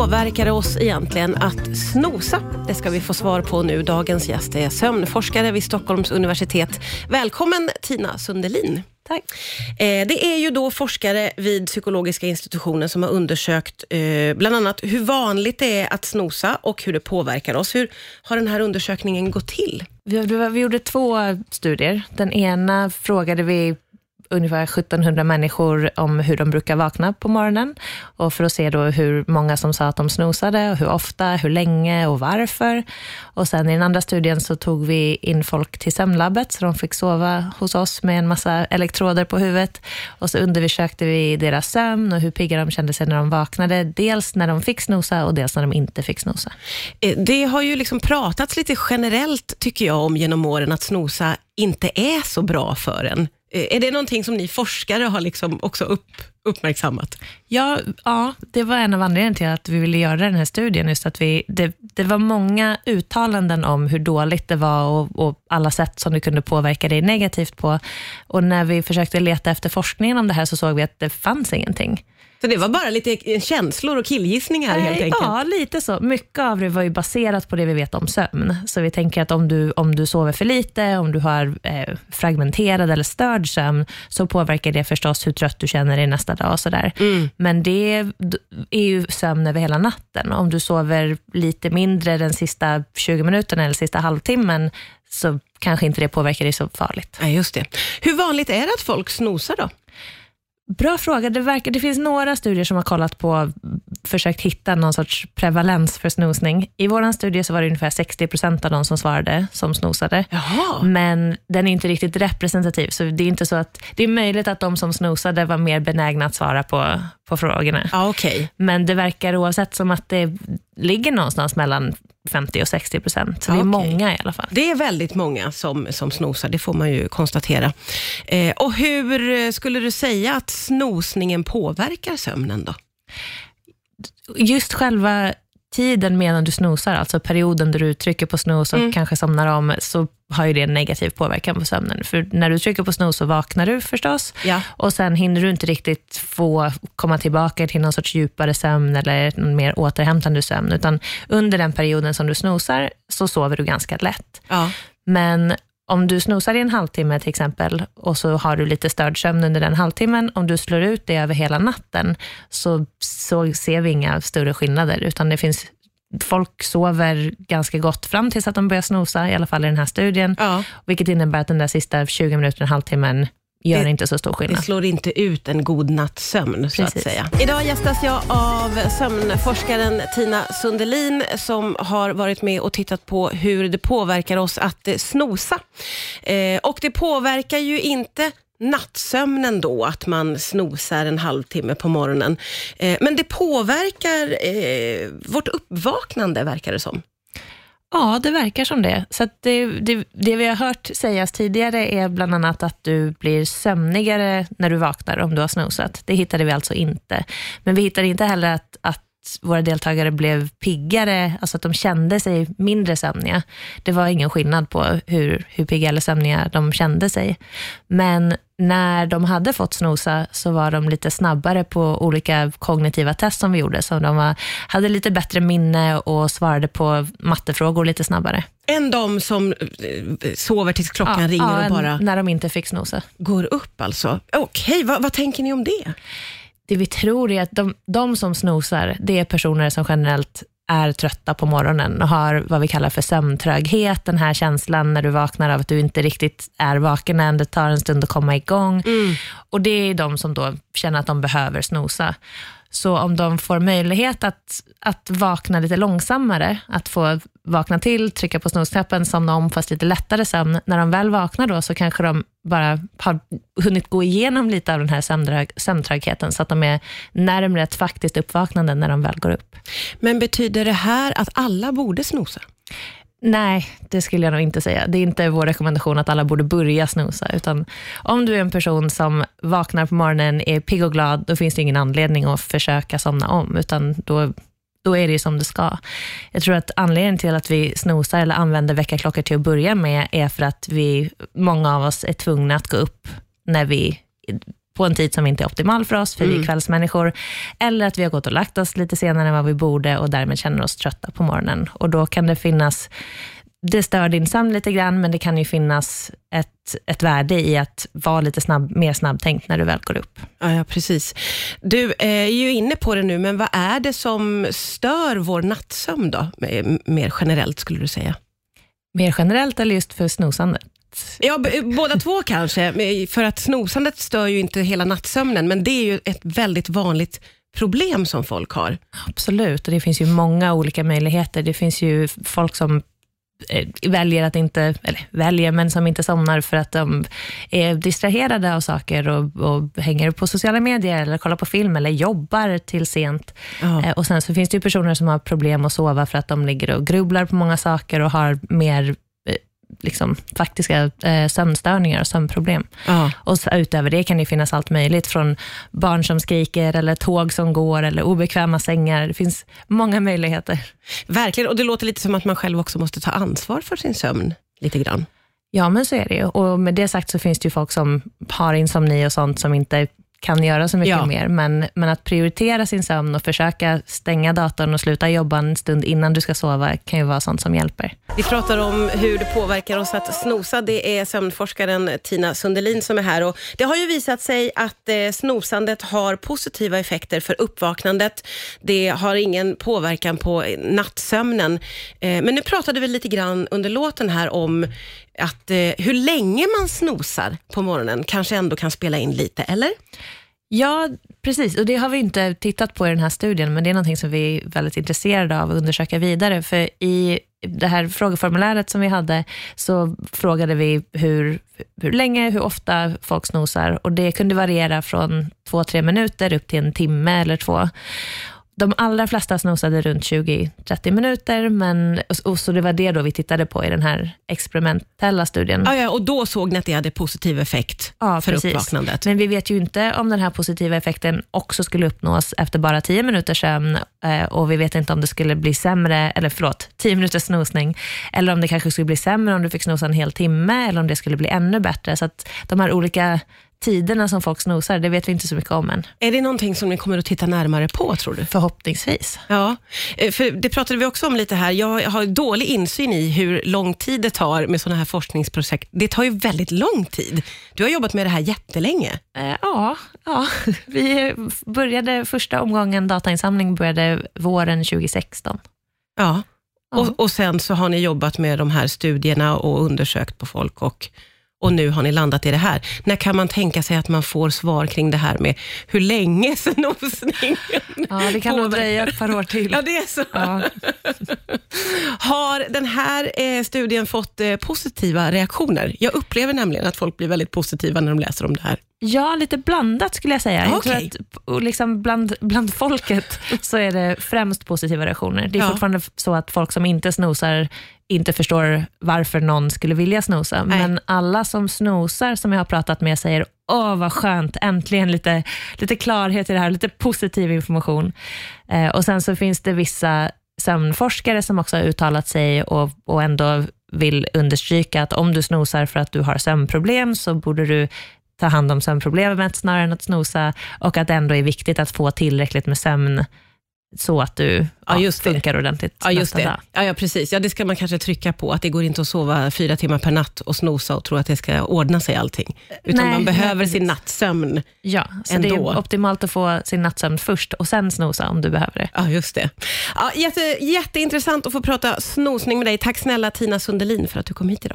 påverkar det oss egentligen att snosa? Det ska vi få svar på nu. Dagens gäst är sömnforskare vid Stockholms universitet. Välkommen Tina Sundelin. Tack. Eh, det är ju då forskare vid psykologiska institutionen som har undersökt eh, bland annat hur vanligt det är att snosa och hur det påverkar oss. Hur har den här undersökningen gått till? Vi, vi gjorde två studier. Den ena frågade vi ungefär 1700 människor om hur de brukar vakna på morgonen och för att se då hur många som sa att de snosade och hur ofta, hur länge och varför. Och sen i den andra studien så tog vi in folk till sömnlabbet så de fick sova hos oss med en massa elektroder på huvudet och så undersökte vi deras sömn och hur pigga de kände sig när de vaknade. Dels när de fick snosa och dels när de inte fick snosa. Eh, det har ju liksom pratats lite generellt tycker jag om genom åren att snosa inte är så bra för en. Eh, är det någonting som ni forskare har liksom också upp, uppmärksammat? Ja, ja, det var en av anledningarna till att vi ville göra den här studien. Just att vi, det, det var många uttalanden om hur dåligt det var och, och, alla sätt som det kunde påverka dig negativt på. Och när vi försökte leta efter forskningen om det här så såg vi att det fanns ingenting. Så det var bara lite känslor och killgissningar helt enkelt? Ja, lite så. Mycket av det var ju baserat på det vi vet om sömn. Så vi tänker att om du, om du sover för lite, om du har eh, fragmenterad eller störd sömn, så påverkar det förstås hur trött du känner dig nästa dag. Och sådär. Mm. Men det är ju sömn över hela natten. Om du sover lite mindre den sista 20 minuterna eller sista halvtimmen, så kanske inte det påverkar dig så farligt. Ja, just det. Hur vanligt är det att folk snosar då? Bra fråga. Det, verkar, det finns några studier som har kollat på, försökt hitta någon sorts prevalens för snosning. I vår studie så var det ungefär 60 procent av de som svarade som snosade. Jaha. Men den är inte riktigt representativ, så det är inte så att det är möjligt att de som snosade var mer benägna att svara på, på frågorna. Ja, okay. Men det verkar oavsett som att det ligger någonstans mellan 50 och 60 procent. Så det är många i alla fall. Det är väldigt många som, som snosar, det får man ju konstatera. Eh, och hur skulle du säga att snosningen påverkar sömnen då? Just själva tiden medan du snosar, alltså perioden där du trycker på snos och mm. kanske somnar om, så har ju det en negativ påverkan på sömnen. För när du trycker på snos så vaknar du förstås ja. och sen hinner du inte riktigt få komma tillbaka till någon sorts djupare sömn eller någon mer återhämtande sömn, utan under den perioden som du snosar så sover du ganska lätt. Ja. Men om du snosar i en halvtimme till exempel och så har du lite störd sömn under den halvtimmen, om du slår ut det över hela natten så, så ser vi inga större skillnader, utan det finns folk sover ganska gott fram tills att de börjar snosa, i alla fall i den här studien. Ja. Vilket innebär att den där sista 20 minuterna, halvtimmen, gör det, inte så stor skillnad. Det slår inte ut en god natts sömn, så att säga. Idag gästas jag av sömnforskaren Tina Sundelin, som har varit med och tittat på hur det påverkar oss att snosa. Eh, och det påverkar ju inte nattsömnen då, att man snosar en halvtimme på morgonen. Eh, men det påverkar eh, vårt uppvaknande, verkar det som. Ja, det verkar som det. Så det, det, det, vi har hört sägas tidigare är bland annat att du blir sömnigare när du vaknar om du har snosat. Det hittade vi alltså inte. Men vi hittade inte heller att, att våra deltagare blev piggare, alltså att de kände sig mindre sömniga. Det var ingen skillnad på hur, hur pigga eller sömniga de kände sig. Men när de hade fått snosa så var de lite snabbare på olika kognitiva test som vi gjorde. Så de var, hade lite bättre minne och svarade på mattefrågor lite snabbare. Än de som eh, sover tills klockan ja, ringer ja, och bara... när de inte fick snosa. Går upp alltså. Okej, okay, vad, vad tänker ni om det? Det vi tror är att de, de som snosar, det är personer som generellt är trötta på morgonen och har vad vi kallar för sömntröghet, den här känslan när du vaknar av att du inte riktigt är vaken än, det tar en stund att komma igång. Mm. Och det är de som då känner att de behöver snosa. Så om de får möjlighet att, att vakna lite långsammare, att få vakna till, trycka på snosknappen, somna om fast lite lättare sömn. När de väl vaknar då så kanske de bara har hunnit gå igenom lite av den här sömntrögheten så att de är närmre ett faktiskt uppvaknande när de väl går upp. Men betyder det här att alla borde snosa? Nej, det skulle jag nog inte säga. Det är inte vår rekommendation att alla borde börja snusa, utan om du är en person som vaknar på morgonen, är pigg och glad, då finns det ingen anledning att försöka somna om, utan då, då är det som det ska. Jag tror att anledningen till att vi snosar eller använder väckarklockor till att börja med, är för att vi, många av oss är tvungna att gå upp när vi på en tid som inte är optimal för oss, för mm. vi är kvällsmänniskor, eller att vi har gått och lagt oss lite senare än vad vi borde och därmed känner oss trötta på morgonen. Och Då kan det finnas det stör din sömn lite grann, men det kan ju finnas ett, ett värde i att vara lite snabb, mer snabbtänkt när du väl går upp. Ja, ja, precis. Du är ju inne på det nu, men vad är det som stör vår nattsömn då, mer generellt skulle du säga? Mer generellt eller just för snosandet? Ja, båda två kanske. För att snosandet stör ju inte hela nattsömnen, men det är ju ett väldigt vanligt problem som folk har. Absolut, och det finns ju många olika möjligheter. Det finns ju folk som Eh, väljer att inte, eller väljer, men som inte somnar för att de är distraherade av saker och, och hänger på sociala medier eller kollar på film eller jobbar till sent. Ja. Eh, och Sen så finns det personer som har problem att sova för att de ligger och grubblar på många saker och har mer liksom, faktiska eh, sömnstörningar och sömnproblem. Ja. Och så, utöver det kan det finnas allt möjligt, från barn som skriker, eller tåg som går, eller obekväma sängar. Det finns många möjligheter. Verkligen, och det låter lite som att man själv också måste ta ansvar för sin sömn, lite grann. Ja, men så är det ju. Och med det sagt så finns det ju folk som har insomni och sånt som inte kan göra så mycket ja. mer, men, men att prioritera sin sömn och försöka stänga datorn och sluta jobba en stund innan du ska sova kan ju vara sånt som hjälper. Vi pratar om hur det påverkar oss att snosa. Det är sömnforskaren Tina Sundelin som är här. Och det har ju visat sig att eh, snosandet har positiva effekter för uppvaknandet. Det har ingen påverkan på nattsömnen. Eh, men nu pratade vi lite grann under låten här om att eh, hur länge man snosar på morgonen kanske ändå kan spela in lite, eller? Ja, precis. Och Det har vi inte tittat på i den här studien, men det är någonting som vi är väldigt intresserade av att undersöka vidare. För i det här frågeformuläret som vi hade, så frågade vi hur, hur länge, hur ofta folk snosar. Och Det kunde variera från två, tre minuter upp till en timme eller två. De allra flesta snosade runt 20-30 minuter, men, och, så det var det då vi tittade på i den här experimentella studien. Ja, ja, och då såg ni att det hade positiv effekt ja, för precis. uppvaknandet. Men vi vet ju inte om den här positiva effekten också skulle uppnås efter bara 10 minuters sömn eh, och vi vet inte om det skulle bli sämre, eller förlåt, 10 minuters snosning, eller om det kanske skulle bli sämre om du fick snosa en hel timme, eller om det skulle bli ännu bättre. Så att de här olika tiderna som folk snosar, det vet vi inte så mycket om än. Är det någonting som ni kommer att titta närmare på, tror du? Förhoppningsvis. Ja, eh, för det pratade vi också om lite här. Jag har dålig insyn i hur lång tid det tar med sådana här forskningsprojekt. Det tar ju väldigt lång tid. Du har jobbat med det här jättelänge. Eh, ja, ja, vi började första omgången datainsamling började våren 2016. Ja, och, och sen så har ni jobbat med de här studierna och undersökt på folk och och nu har ni landat i det här. När kan man tänka sig att man får svar kring det här med hur länge snosningen Ja, det kan nog dröja ett par år till. Ja, det är så. Ja. Har den här eh, studien fått eh, positiva reaktioner? Jag upplever nämligen att folk blir väldigt positiva när de läser om det här. Ja, lite blandat skulle jag säga. Okay. Jag tror att liksom bland, bland folket så är det främst positiva reaktioner. Det är ja. fortfarande så att folk som inte snosar inte förstår varför någon skulle vilja snosa. Nej. Men alla som snosar som jag har pratat med säger, åh vad skönt, äntligen lite, lite klarhet i det här, lite positiv information. Eh, och Sen så finns det vissa sömnforskare som också har uttalat sig och, och ändå vill understryka att om du snosar för att du har sömnproblem så borde du ta hand om sömnproblemet snarare än att snosa och att det ändå är viktigt att få tillräckligt med sömn så att du ja, just funkar ordentligt ja, just det. Ja, ja, precis. Ja, det ska man kanske trycka på, att det går inte att sova fyra timmar per natt och snosa och tro att det ska ordna sig allting. Utan nej, man behöver nej, sin nattsömn Ja, så ändå. det är optimalt att få sin nattsömn först och sen snosa om du behöver det. Ja, just det. Ja, jätte, jätteintressant att få prata snosning med dig. Tack snälla Tina Sundelin för att du kom hit idag.